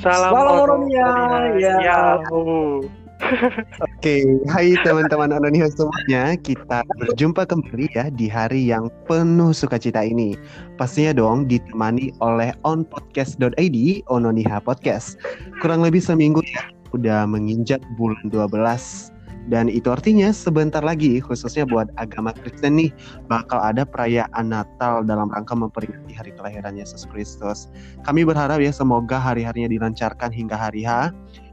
Salam, Salam Oronia. Oronia. Ya. Yahoo. Oke, hai teman-teman Ononia semuanya. Kita berjumpa kembali ya di hari yang penuh sukacita ini. Pastinya dong ditemani oleh onpodcast.id, Ononiha Podcast. Kurang lebih seminggu ya, udah menginjak bulan 12. Dan itu artinya sebentar lagi, khususnya buat agama Kristen nih, bakal ada perayaan Natal dalam rangka memperingati hari kelahiran Yesus Kristus. Kami berharap ya semoga hari-harinya dilancarkan hingga hari H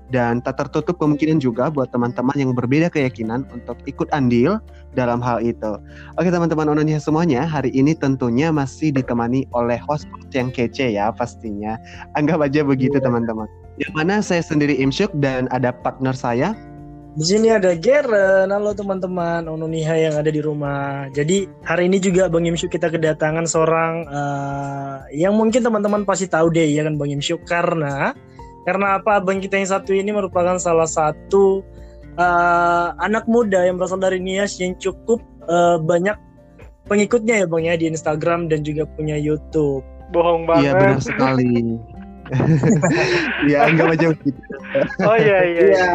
dan tak tertutup kemungkinan juga buat teman-teman yang berbeda keyakinan untuk ikut andil dalam hal itu. Oke teman-teman ononia semuanya, hari ini tentunya masih ditemani oleh host yang kece ya pastinya. Anggap aja begitu teman-teman. Yang mana saya sendiri Imsyuk dan ada partner saya. Di sini ada Geren, halo teman-teman Ononiha yang ada di rumah. Jadi hari ini juga Bang Imsyuk kita kedatangan seorang uh, yang mungkin teman-teman pasti tahu deh ya kan Bang Imsyuk karena karena apa abang kita yang satu ini merupakan salah satu uh, anak muda yang berasal dari Nias yang cukup uh, banyak pengikutnya ya bang ya di Instagram dan juga punya YouTube. Bohong banget. Iya benar sekali. Iya anggap aja begitu. Oh iya iya. Iya,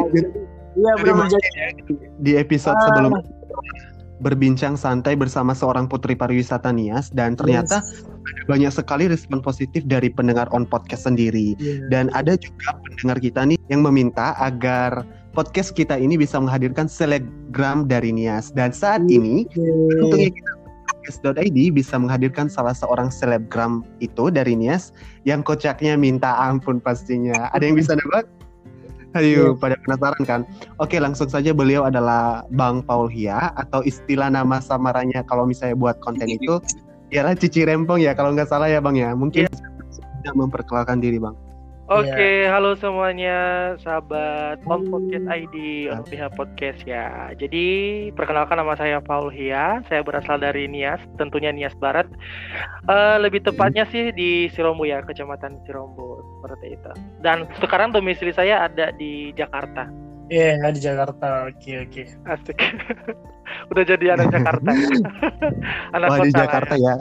iya Jadi benar mungkin menjadi ya, di episode Ah. sebelum berbincang santai bersama seorang putri pariwisata Nias dan ternyata ada banyak sekali respon positif dari pendengar on podcast sendiri Iya. dan ada juga pendengar kita nih yang meminta agar podcast kita ini bisa menghadirkan selebgram dari Nias dan saat ini untungnya kita podcast.id bisa menghadirkan salah seorang selebgram itu dari Nias yang kocaknya minta ampun pastinya ada yang bisa nebak? Ayo, pada penasaran kan? Oke, langsung saja beliau adalah Bang Paul Hia atau istilah nama samarannya kalau misalnya buat konten itu ialah Cici Rempong ya kalau nggak salah ya Bang ya. Mungkin bisa memperkenalkan diri Bang. Oke, halo semuanya sahabat On Podcast Hmm. ID, On pihak podcast ya. Jadi perkenalkan nama saya Paul Hia, saya berasal dari Nias, tentunya Nias Barat. Eh, lebih tepatnya sih di Sirombo ya, kecamatan Sirombo seperti itu. Dan sekarang domisili saya ada di Jakarta. Iya di Jakarta. Oke oke. Asik. Udah jadi anak Jakarta. ya. anak Wah di Jakarta ya.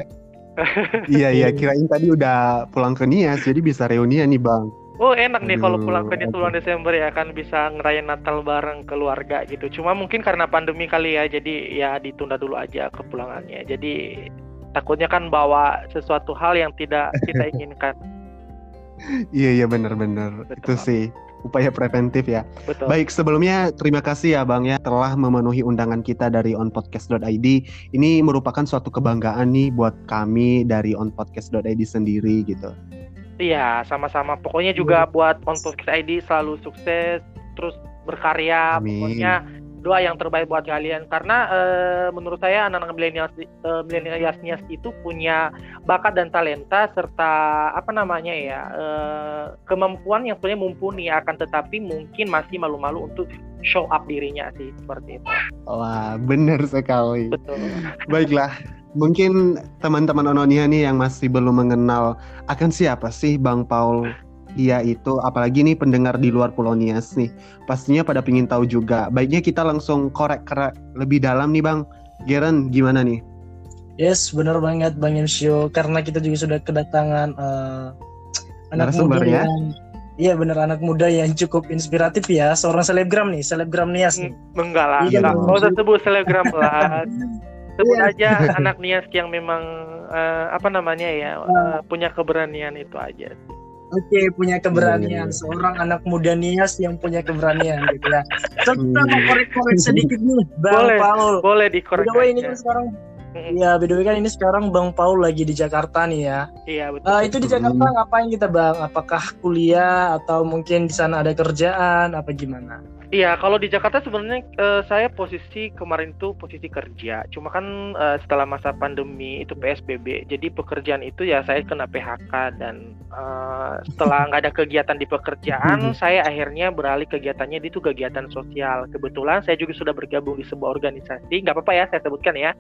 iya iya kirain tadi udah pulang ke Nias jadi bisa reunian nih Bang. Oh enak nih kalau pulang ke bulan Desember ya kan bisa ngerayain Natal bareng keluarga gitu. Cuma mungkin karena pandemi kali ya jadi ya ditunda dulu aja kepulangannya. Jadi takutnya kan bawa sesuatu hal yang tidak kita inginkan. Iya iya benar-benar itu sih upaya preventif ya. Betul. Baik, sebelumnya terima kasih ya Bang ya telah memenuhi undangan kita dari onpodcast.id. Ini merupakan suatu kebanggaan nih buat kami dari onpodcast.id sendiri gitu. Iya, sama-sama. Pokoknya juga buat On Podcast ID selalu sukses, terus berkarya. Amin. Pokoknya doa yang terbaik buat kalian. Karena eh, menurut saya anak-anak milenial eh, milenialsnya itu punya bakat dan talenta serta apa namanya ya eh, kemampuan yang sebenarnya mumpuni akan tetapi mungkin masih malu-malu untuk show up dirinya sih seperti itu. Wah, benar sekali. Betul. Baiklah, mungkin teman-teman Ononia nih yang masih belum mengenal akan siapa sih Bang Paul Iya itu, apalagi nih pendengar di luar Pulau Nias nih, pastinya pada pingin tahu juga. Baiknya kita langsung korek korek lebih dalam nih Bang. Geren, gimana nih? Yes benar banget Bang Imsyo karena kita juga sudah kedatangan eh, anak muda ya. yang Iya benar anak muda yang cukup inspiratif ya seorang selebgram nih selebgram Nias nih. Enggak lah, Iya, enggak. usah sebut selebgram lah. Sebut Iya. aja anak Nias yang memang eh, apa namanya ya eh, punya keberanian itu aja. Oke punya keberanian Iya, seorang anak muda Nias yang punya keberanian gitu ya. So kita Hmm. mau korek-korek sedikit nih Bang Boleh. Paul. Boleh By dikorek way ini kan sekarang. Iya, by the way kan ini sekarang Bang Paul lagi di Jakarta nih ya. Iya betul. Eh, itu di Jakarta ngapain kita Bang? Apakah kuliah atau mungkin di sana ada kerjaan apa gimana? Iya, kalau di Jakarta sebenarnya eh, saya posisi kemarin itu posisi kerja. Cuma kan eh, setelah masa pandemi itu PSBB, jadi pekerjaan itu ya saya kena PHK dan eh, setelah nggak ada kegiatan di pekerjaan, saya akhirnya beralih kegiatannya itu kegiatan sosial. Kebetulan saya juga sudah bergabung di sebuah organisasi, nggak apa-apa ya saya sebutkan ya.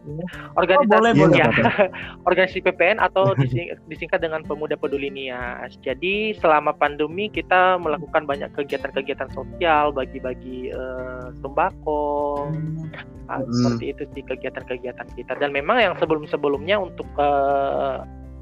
Organisasi Oh, boleh, Iya, boleh. ya, organisasi PPN atau dising- disingkat dengan Pemuda Peduli Nias. Jadi selama pandemi kita melakukan banyak kegiatan-kegiatan sosial, bagi-bagi eh, sembako, ah, Hmm. seperti itu sih kegiatan-kegiatan kita. Dan memang yang sebelum-sebelumnya untuk eh,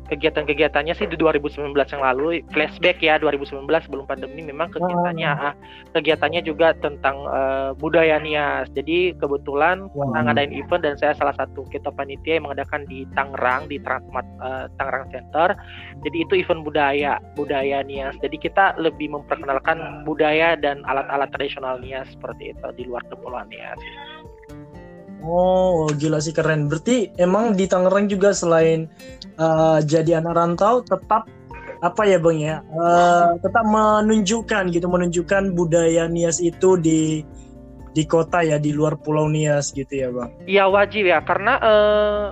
kegiatan-kegiatannya sih di 2019 yang lalu flashback ya 2019 sebelum pandemi memang kegiatannya Ah. ah, kegiatannya juga tentang eh, budaya Nias. Jadi kebetulan pernah ngadain event dan saya salah satu ketua panitia yang mengadakan di Tangerang di Transmart eh, Tangerang Center. Jadi itu event budaya budaya Nias. Jadi kita lebih memperkenalkan budaya dan alat-alat tradisional Nias seperti itu di luar kepulauan Nias. Oh, gila sih keren. Berarti emang di Tangerang juga selain uh, jadi anak rantau tetap apa ya Bang ya? uh, tetap menunjukkan gitu, menunjukkan budaya Nias itu di di kota ya, di luar Pulau Nias gitu ya, Bang. Iya wajib ya karena eh,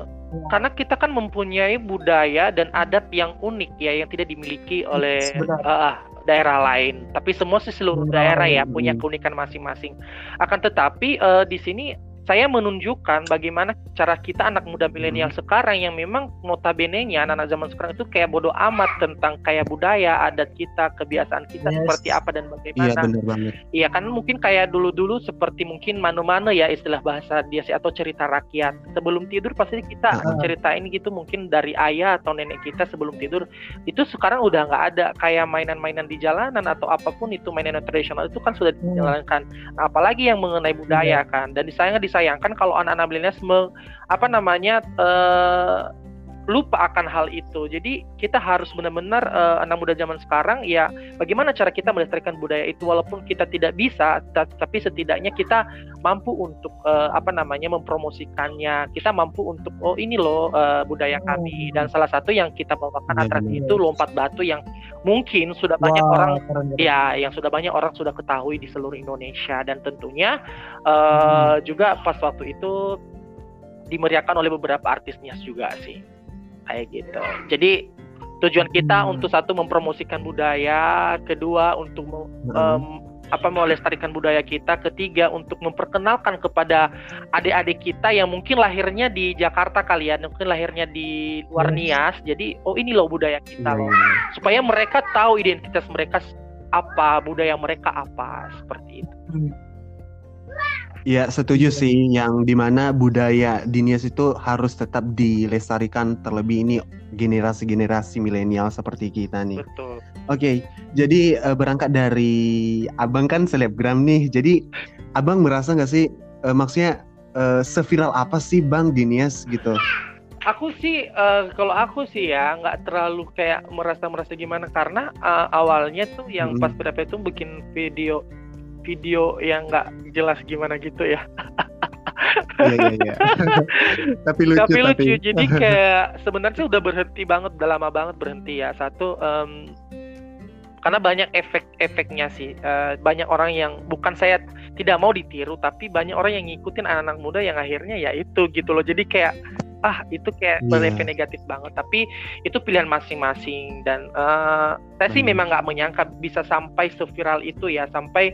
karena kita kan mempunyai budaya dan adat yang unik ya yang tidak dimiliki oleh Benar. eh, daerah lain. Tapi semua sih seluruh daerah ya punya Hmm. keunikan masing-masing. Akan tetapi eh, di sini saya menunjukkan bagaimana cara kita anak muda milenial sekarang yang memang notabene-nya anak-anak zaman sekarang itu kayak bodoh amat tentang kayak budaya, adat kita, kebiasaan kita Yes. seperti apa dan Iya bagaimana. benar banget. Iya kan mungkin kayak dulu-dulu seperti mungkin mano-mano ya istilah bahasa dia sih atau cerita rakyat. Sebelum tidur pasti kita Ah. ceritain gitu mungkin dari ayah atau nenek kita sebelum tidur. Itu sekarang udah nggak ada kayak mainan-mainan di jalanan atau apa pun itu mainan tradisional itu kan sudah Hmm. dijalankan. Nah, apalagi yang mengenai budaya kan. Dan disayangkan disayangkan kalau anak-anak milenial apa namanya eh, lupa akan hal itu. Jadi kita harus benar-benar eh, anak muda zaman sekarang ya bagaimana cara kita melestarikan budaya itu walaupun kita tidak bisa ta- tapi setidaknya kita mampu untuk eh, apa namanya mempromosikannya. Kita mampu untuk oh ini loh eh, budaya kami dan salah satu yang kita bawakan Iya, atraksi benar. itu lompat batu yang mungkin sudah banyak Wah, orang keren, keren. Ya, yang sudah banyak orang sudah ketahui di seluruh Indonesia dan tentunya eh, juga pas waktu itu dimeriahkan oleh beberapa artis Nias juga sih, kayak gitu. Jadi tujuan kita Hmm. untuk satu mempromosikan budaya, kedua untuk Heeh. em, apa melestarikan budaya kita, ketiga untuk memperkenalkan kepada adik-adik kita yang mungkin lahirnya di Jakarta kalian, mungkin lahirnya di luar Yes. Nias. Jadi oh ini loh budaya kita Iya, loh iya. supaya mereka tahu identitas mereka apa, budaya mereka apa, seperti itu. Iya setuju sih yang di mana budaya di Nias itu harus tetap dilestarikan terlebih ini generasi-generasi milenial seperti kita nih. Betul. Oke, jadi eh, berangkat dari abang kan selebgram nih, jadi abang merasa nggak sih eh, maksudnya eh, seviral apa sih bang di Nias gitu? Aku sih eh, kalau aku sih ya nggak terlalu kayak merasa merasa gimana karena eh, awalnya tuh yang Mm. pas berapa itu bikin video video yang nggak jelas gimana gitu ya. Iya iya iya. tapi lucu tapi tapi. lucu jadi kayak sebenarnya udah berhenti banget udah lama banget berhenti ya satu em, karena banyak efek-efeknya sih Eh, banyak orang yang bukan saya tidak mau ditiru tapi banyak orang yang ngikutin anak-anak muda yang akhirnya ya itu gitu loh jadi kayak ah itu kayak Iya. berefek negatif banget tapi itu pilihan masing-masing dan eh, saya sih Hmm. memang nggak menyangka bisa sampai seviral itu ya sampai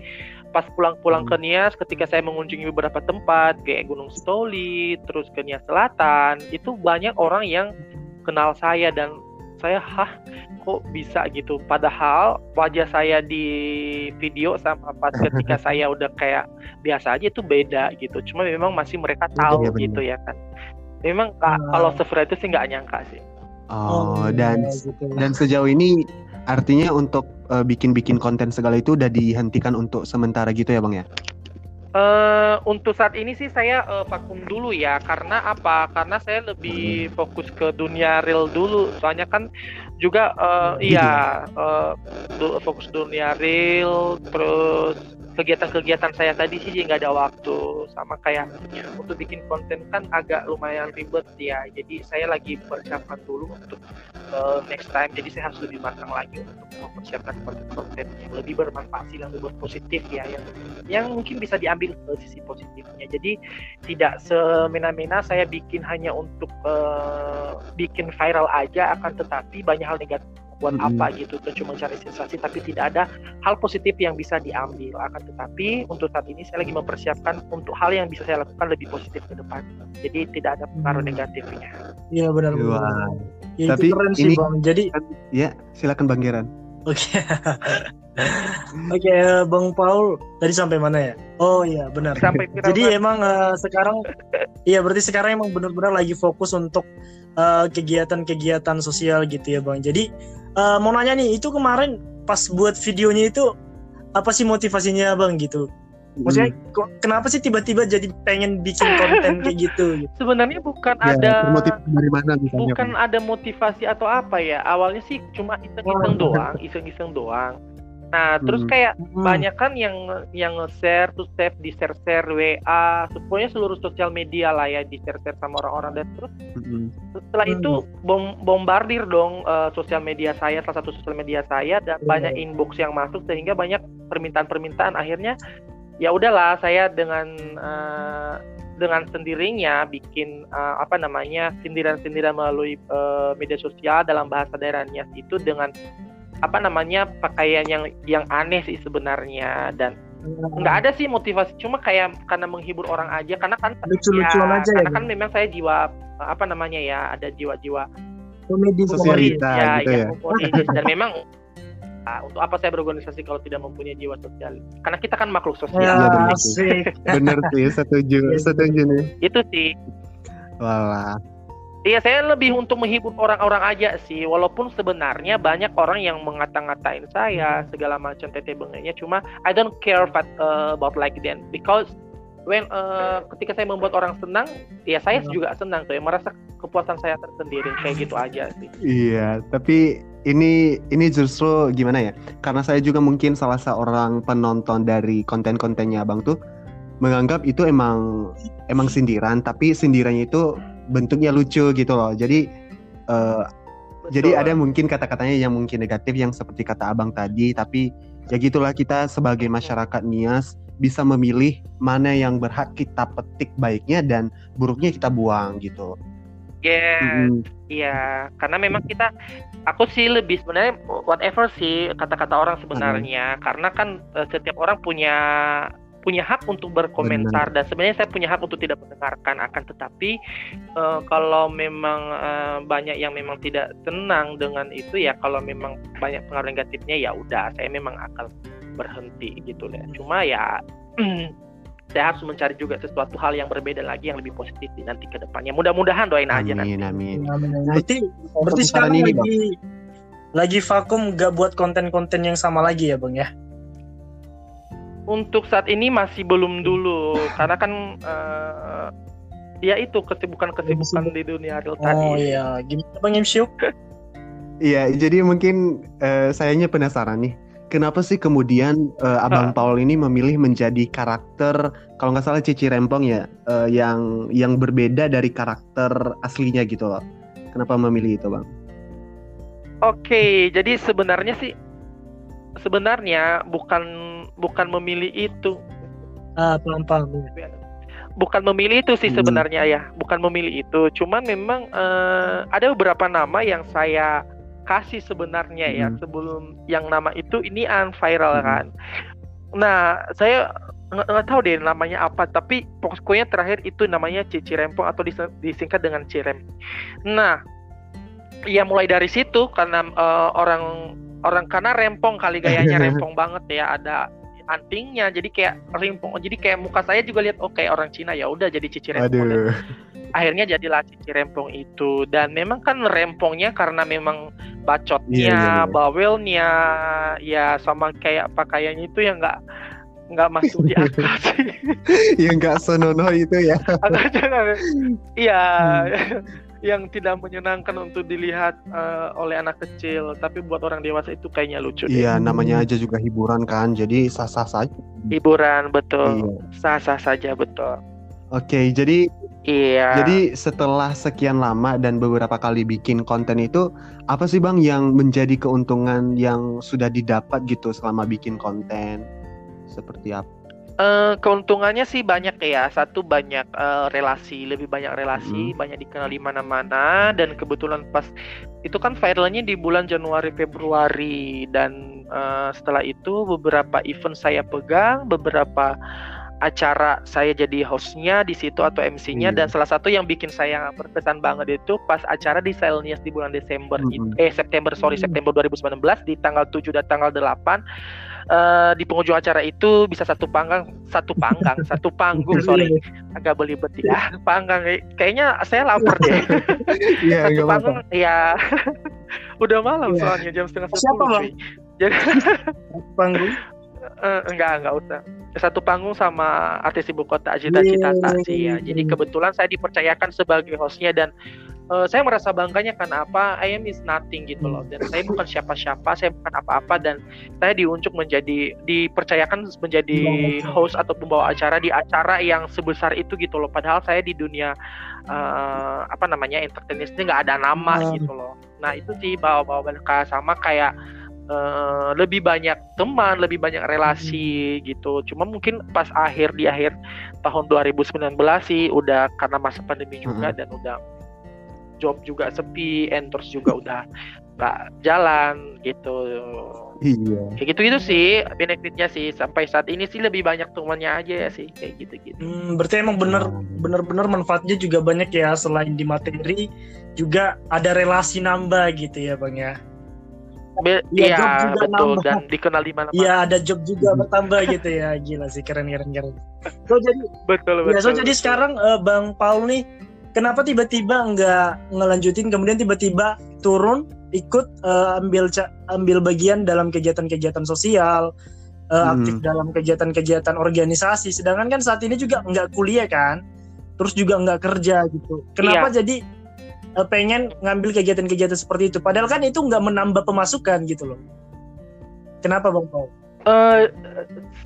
pas pulang-pulang Hmm. ke Nias ketika saya mengunjungi beberapa tempat kayak Gunung Stoli terus ke Nias Selatan itu banyak orang yang kenal saya dan saya hah kok bisa gitu? Padahal wajah saya di video sama pas ketika saya udah kayak biasa aja itu beda gitu. Cuma memang masih mereka tahu Iya, benar. gitu ya kan. Memang kalau seviral itu sih nggak nyangka sih Oh, iya, dan gitu. dan sejauh ini artinya untuk eh, bikin-bikin konten segala itu udah dihentikan untuk sementara gitu ya bang ya? Eh, untuk saat ini sih saya eh, vakum dulu ya karena apa? Karena saya lebih fokus ke dunia real dulu. Soalnya kan juga eh, Gitu iya du- fokus dunia real terus kegiatan-kegiatan saya tadi sih nggak ada waktu sama kayak untuk bikin konten kan agak lumayan ribet ya. Jadi saya lagi persiapan dulu untuk eh, next time. Jadi saya harus lebih matang lagi untuk mempersiapkan konten-konten yang lebih bermanfaat sih, yang lebih positif ya yang yang mungkin bisa diambil ke sisi positifnya. Jadi tidak semena-mena saya bikin hanya untuk eh, bikin viral aja, akan tetapi banyak hal negatif buat Mm-mm. apa gitu, kan cuma cari sensasi, tapi tidak ada hal positif yang bisa diambil. Akan tetapi untuk saat ini saya lagi mempersiapkan untuk hal yang bisa saya lakukan lebih positif ke depan. Jadi tidak ada pengaruh Hmm. negatifnya. Iya benar benar. Wah. Ya, Tapi itu keren sih ini- bang. Jadi Ya silakan bang Geran. Oke. Oke, eh, Bang Paul tadi sampai mana ya? Oh iya, benar. Sampai Jadi emang eh, sekarang iya berarti sekarang emang benar-benar lagi fokus untuk uh, kegiatan-kegiatan sosial gitu ya bang. Jadi uh, mau nanya nih itu kemarin pas buat videonya itu apa sih motivasinya bang gitu? Maksudnya hmm. kok, kenapa sih tiba-tiba jadi pengen bikin konten kayak gitu? Sebenarnya bukan ya, ada dari mana misalnya, bukan ada motivasi atau apa ya. Awalnya sih cuma iseng-iseng oh. doang, iseng-iseng doang Nah, terus hmm. kayak hmm. banyak kan yang yang nge-share tuh save di share-share WA, pokoknya seluruh sosial media lah ya di share-share sama orang-orang dan terus hmm. setelah hmm. itu bom bombardir dong uh, sosial media saya salah satu sosial media saya dan hmm. banyak inbox yang masuk sehingga banyak permintaan-permintaan akhirnya ya udahlah saya dengan uh, dengan sendirinya bikin uh, apa namanya sindiran-sindiran melalui uh, media sosial dalam bahasa daerahnya itu dengan apa namanya pakaian yang yang aneh sih sebenarnya dan hmm. nggak ada sih motivasi cuma kayak karena menghibur orang aja karena kan lucu-lucuan ya, aja karena ya, kan memang saya jiwa apa namanya ya ada jiwa-jiwa komedi sosialita ya, gitu ya, ya. dan memang Nah, untuk apa saya berorganisasi kalau tidak mempunyai jiwa sosial? Karena kita kan makhluk sosial. Ya, benar sih. benar sih, setuju, setuju nih. Itu sih. Walah. Iya, saya lebih untuk menghibur orang-orang aja sih. Walaupun sebenarnya banyak orang yang mengata-ngatain saya segala macam tete bengenya. Cuma I don't care about, uh, about like that because when uh, ketika saya membuat orang senang, ya saya juga senang tuh. Ya, merasa kepuasan saya tersendiri kayak gitu aja sih. Iya, tapi ini ini justru gimana ya? Karena saya juga mungkin salah seorang penonton dari konten-kontennya Abang tuh menganggap itu emang emang sindiran, tapi sindirannya itu bentuknya lucu gitu loh. Jadi uh, jadi ada mungkin kata-katanya yang mungkin negatif yang seperti kata abang tadi, tapi ya gitulah kita sebagai masyarakat Nias bisa memilih mana yang berhak kita petik baiknya dan buruknya kita buang gitu. Iya, yeah, mm iya, karena memang kita, aku sih lebih sebenarnya whatever sih kata-kata orang sebenarnya, hmm. karena kan uh, setiap orang punya punya hak untuk berkomentar Benar. dan sebenarnya saya punya hak untuk tidak mendengarkan akan tetapi uh, kalau memang uh, banyak yang memang tidak senang dengan itu ya kalau memang banyak pengaruh negatifnya ya udah saya memang akan berhenti gitu ya cuma ya saya harus mencari juga sesuatu hal yang berbeda lagi yang lebih positif nanti ke depannya. Mudah-mudahan doain aja nanti. amin. Amin berarti berarti sekarang ini, lagi lagi vakum gak buat konten-konten yang sama lagi ya bang ya untuk saat ini masih belum dulu karena kan uh, ya itu kesibukan-kesibukan di dunia real tadi. Oh iya, gimana Bang Imsyuk? Iya, jadi mungkin uh, sayanya penasaran nih. Kenapa sih kemudian uh, Abang uh. Paul ini memilih menjadi karakter kalau nggak salah Cici Rempong ya, uh, yang yang berbeda dari karakter aslinya gitu loh. Kenapa memilih itu, Bang? Oke, okay, jadi sebenarnya sih sebenarnya bukan bukan memilih itu. Ah, paham paham. Bukan memilih itu sih hmm. sebenarnya ya, bukan memilih itu. Cuman memang uh, ada beberapa nama yang saya kasih sebenarnya ya, hmm. ya sebelum yang nama itu ini viral hmm. kan. Nah, saya nggak tahu deh namanya apa, tapi pokoknya terakhir itu namanya Cici Rempong atau disingkat dengan Cirem. Nah, ya mulai dari situ karena uh, orang orang karena rempong kali gayanya rempong banget ya ada antingnya jadi kayak rempong jadi kayak muka saya juga lihat oke okay, orang Cina ya udah jadi cici rempong Aduh. akhirnya jadilah cici rempong itu dan memang kan rempongnya karena memang bacotnya yeah, yeah, yeah. bawelnya ya sama kayak pakaiannya itu yang nggak nggak masuk di akal sih. ya nggak senonoh itu ya. Iya. Yang tidak menyenangkan untuk dilihat uh, oleh anak kecil, tapi buat orang dewasa itu kayaknya lucu. Iya, deh. namanya aja juga hiburan kan, jadi sah-sah saja. Hiburan betul, iya. sah-sah saja betul. Oke, jadi Iya. Jadi setelah sekian lama dan beberapa kali bikin konten itu, apa sih bang yang menjadi keuntungan yang sudah didapat gitu selama bikin konten? Seperti apa? Uh, keuntungannya sih banyak ya. Satu banyak uh, relasi, lebih banyak relasi, hmm. banyak dikenal di mana-mana dan kebetulan pas itu kan viralnya di bulan Januari Februari dan uh, setelah itu beberapa event saya pegang, beberapa acara saya jadi hostnya di situ atau MC-nya Hmm. dan salah satu yang bikin saya berkesan banget itu pas acara di Selnias di bulan Desember Hmm. itu- eh September sorry Hmm. September 2019 di tanggal 7 dan tanggal 8 eh, di penghujung acara itu bisa satu panggang satu panggang satu panggung sorry agak belibet ya panggang eh, kayaknya saya lapar deh Iya, satu panggung ya udah malam Iya. soalnya jam setengah Siapa, sepuluh jadi panggung Eh, enggak, enggak usah. Satu panggung sama artis ibu kota Cita Citata sih ya. Jadi kebetulan saya dipercayakan sebagai hostnya dan eh, saya merasa bangganya karena apa? I am is nothing gitu loh. Dan saya bukan siapa-siapa, saya bukan apa-apa dan saya diunjuk menjadi dipercayakan menjadi host atau pembawa acara di acara yang sebesar itu gitu loh. Padahal saya di dunia eh, apa namanya entertainisnya nggak ada nama gitu loh. Nah itu sih bawa-bawa mereka sama kayak eh, lebih banyak teman, lebih banyak relasi gitu. Cuma mungkin pas akhir di akhir tahun 2019 sih udah karena masa pandemi juga dan udah job juga sepi, endorse juga udah nggak jalan gitu. Iya. Kayak gitu-gitu sih benefitnya sih sampai saat ini sih lebih banyak temannya aja ya sih kayak gitu-gitu. Hmm, berarti emang bener bener-bener manfaatnya juga banyak ya selain di materi juga ada relasi nambah gitu ya bang ya Be- Iya, Iya job juga betul nambah. dan dikenal di mana-mana. Iya ada job juga bertambah gitu ya gila sih keren keren keren so jadi Betul ya so betul. jadi sekarang eh, bang Paul nih kenapa tiba-tiba nggak ngelanjutin kemudian tiba-tiba turun ikut eh, ambil ambil bagian dalam kegiatan-kegiatan sosial eh, Hmm. aktif dalam kegiatan-kegiatan organisasi sedangkan kan saat ini juga nggak kuliah kan terus juga nggak kerja gitu kenapa jadi eh, pengen ngambil kegiatan-kegiatan seperti itu. Padahal kan itu nggak menambah pemasukan gitu loh. Kenapa bang Paul? Eh,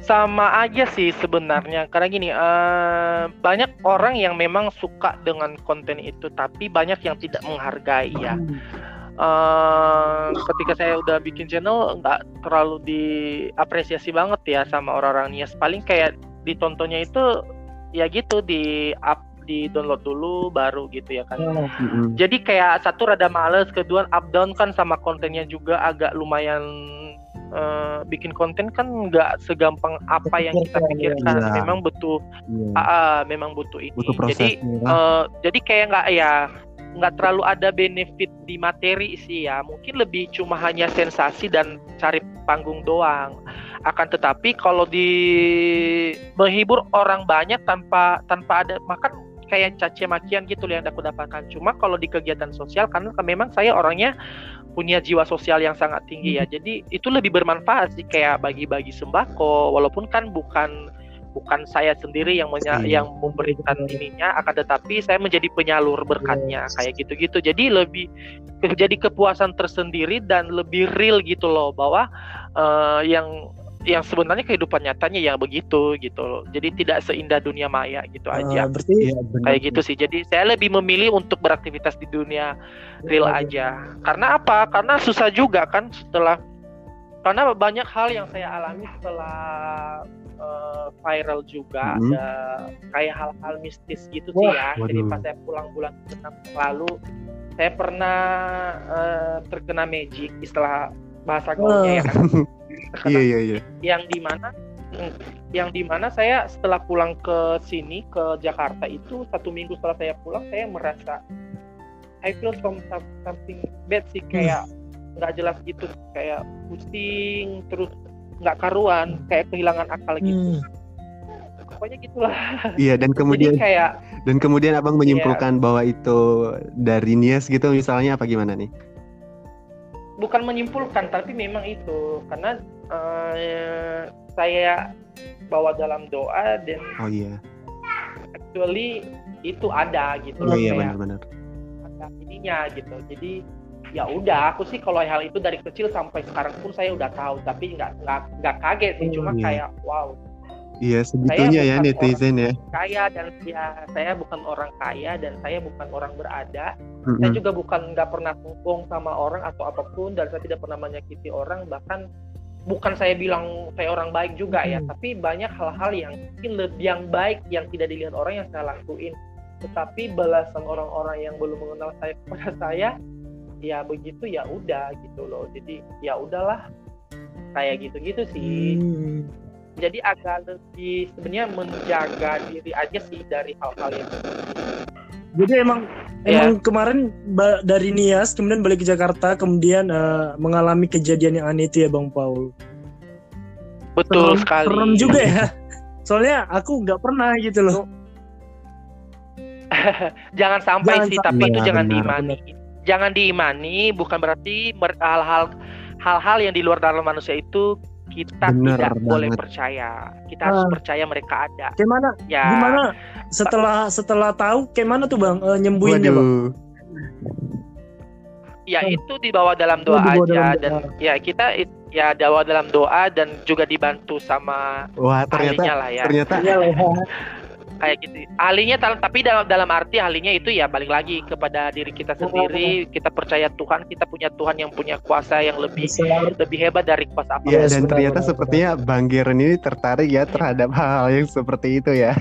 sama aja sih sebenarnya. Karena gini eh, banyak orang yang memang suka dengan konten itu tapi banyak yang tidak menghargai ya. Eh ketika saya udah bikin channel nggak terlalu diapresiasi banget ya sama orang-orang Nias. Paling kayak ditontonnya itu ya gitu di up di download dulu baru gitu ya kan. Mm-mm. jadi kayak satu rada males kedua up down kan sama kontennya juga agak lumayan eh, bikin konten kan nggak segampang apa yang kita pikirkan. Iya. memang butuh ah, ah, memang butuh ini. Butuh proses. jadi eh, jadi kayak nggak ya nggak terlalu ada benefit di materi sih ya. Mungkin lebih cuma hanya sensasi dan cari panggung doang. Akan tetapi kalau di menghibur orang banyak tanpa tanpa ada makan kayak caci makian gitu yang aku dapatkan cuma kalau di kegiatan sosial karena memang saya orangnya punya jiwa sosial yang sangat tinggi ya jadi itu lebih bermanfaat sih kayak bagi-bagi sembako walaupun kan bukan bukan saya sendiri yang menya- Iya. yang memberikan ininya akan tetapi saya menjadi penyalur berkatnya Yes. kayak gitu-gitu jadi lebih jadi kepuasan tersendiri dan lebih real gitu loh bahwa eh, yang yang sebenarnya kehidupan nyatanya ya begitu gitu loh. Jadi tidak seindah dunia maya gitu aja. Eh, berarti Iya, benar. kayak gitu sih. Jadi saya lebih memilih untuk beraktivitas di dunia real aja. Karena apa? Karena susah juga kan setelah karena banyak hal yang saya alami setelah eh, viral juga. Mhm. ada kayak hal-hal mistis gitu sih ya. Jadi waduh. pas saya pulang bulan lalu saya pernah eh, terkena magic istilah bahasa gaulnya ya kan Iya, iya, iya. yang di mana mm, yang di mana saya setelah pulang ke sini ke Jakarta itu satu minggu setelah saya pulang saya merasa I feel some, some- something bad sih kayak nggak jelas gitu kayak pusing terus nggak karuan kayak kehilangan akal gitu Hmm. pokoknya gitulah Iya, dan kemudian jadi kayak dan kemudian Abang menyimpulkan bahwa itu dari Nias gitu misalnya apa gimana nih? Bukan menyimpulkan tapi memang itu karena eh, saya bawa dalam doa dan Oh iya. actually itu ada gitu Oh iya kayak benar-benar. ada ininya gitu jadi ya udah aku sih kalau hal itu dari kecil sampai sekarang pun saya udah tahu tapi nggak nggak kaget sih cuma Iya. kayak wow Iya, segitunya ya netizen ya. kaya dan ya saya bukan orang kaya dan saya bukan orang berada saya Mm-mm. juga bukan nggak pernah sombong sama orang atau apa pun dan saya tidak pernah menyakiti orang bahkan bukan saya bilang saya orang baik juga ya Hmm. tapi banyak hal-hal yang mungkin lebih yang baik yang tidak dilihat orang yang saya lakuin tetapi belasan orang-orang yang belum mengenal saya kepada saya ya begitu ya udah gitu loh jadi ya udahlah kayak gitu-gitu sih Hmm. Jadi agak lebih sebenarnya menjaga diri aja sih dari hal-hal yang Jadi emang Ya. emang kemarin dari Nias kemudian balik ke Jakarta kemudian eh, mengalami kejadian yang aneh itu ya Bang Paul. betul serem, sekali serem juga ya. Soalnya aku nggak pernah gitu loh. jangan sampai Jangan sih sampai. tapi itu Iya, jangan benar, diimani jangan diimani bukan berarti hal-hal hal-hal yang di luar dalam manusia itu kita Bener tidak boleh banget. percaya kita harus Ah. percaya mereka ada Gimana? ya Gimana? Setelah setelah tahu kayak mana tuh Bang eh, nyembuhinnya Bang? Ya Hmm. itu dibawa dalam doa dibawa aja dalam dan doa. ya kita it- ya dibawa dalam doa dan juga dibantu sama Wah ternyata lah ya ternyata Iya. kayak gitu ahlinya tapi dalam dalam arti ahlinya itu ya balik lagi kepada diri kita Oh. sendiri kita percaya Tuhan kita punya Tuhan yang punya kuasa yang lebih Besar. lebih hebat dari kuasa apa Ya Yes, dan ternyata benar, sepertinya Bang Geren ini tertarik ya terhadap hal yang seperti itu ya.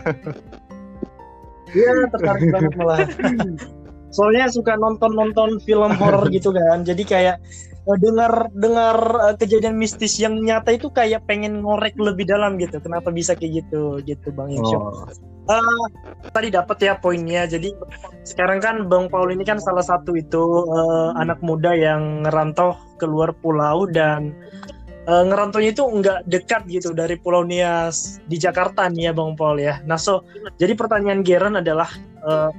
Iya tertarik banget malah. Soalnya suka nonton-nonton film horor gitu kan. Jadi kayak eh, dengar dengar eh, kejadian mistis yang nyata itu kayak pengen ngorek lebih dalam gitu. Kenapa bisa kayak gitu gitu Bang Yusuf. Oh, Tadi dapat ya poinnya. Jadi sekarang kan Bang Paul ini kan salah satu itu eh, anak muda yang ngerantau keluar pulau dan eh, ngerantaunya itu nggak dekat gitu dari Pulau Nias di Jakarta nih ya Bang Paul ya. Nah so jadi pertanyaan Geren adalah eh,